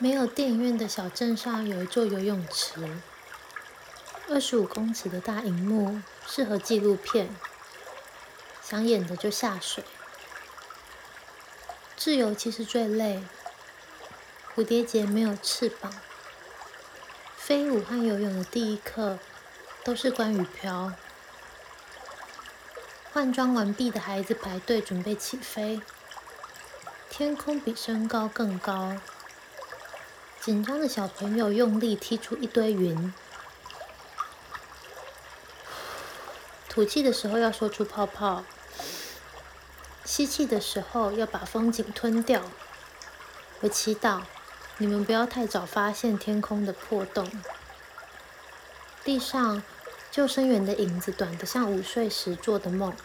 没有电影院的小镇上有一座游泳池，二十五公尺的大荧幕，适合纪录片。想演的就下水。自由其实最累。蝴蝶结没有翅膀，飞舞和游泳的第一课都是关于飘。换装完毕的孩子排队准备起飞，天空比身高更高。紧张的小朋友用力踢出一堆云，吐气的时候要说出泡泡，吸气的时候要把风景吞掉。我祈祷你们不要太早发现天空的破洞。地上救生员的影子短得像午睡时做的梦，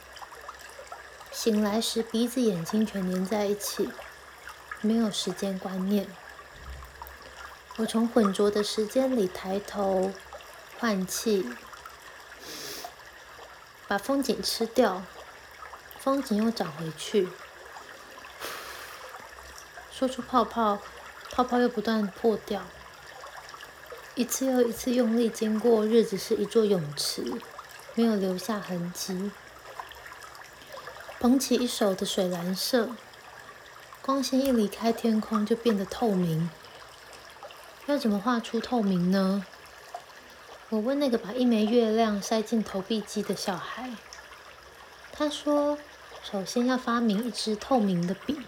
醒来时鼻子眼睛全粘在一起，没有时间观念。我从浑浊的时间里抬头换气，把风景吃掉，风景又长回去。说出泡泡，泡泡又不断破掉。一次又一次用力经过，日子是一座泳池，没有留下痕迹。捧起一手的水蓝色，光线一离开天空就变得透明。要怎么画出透明呢？我问那个把一枚月亮塞进投币机的小孩。他说：“首先要发明一支透明的笔。”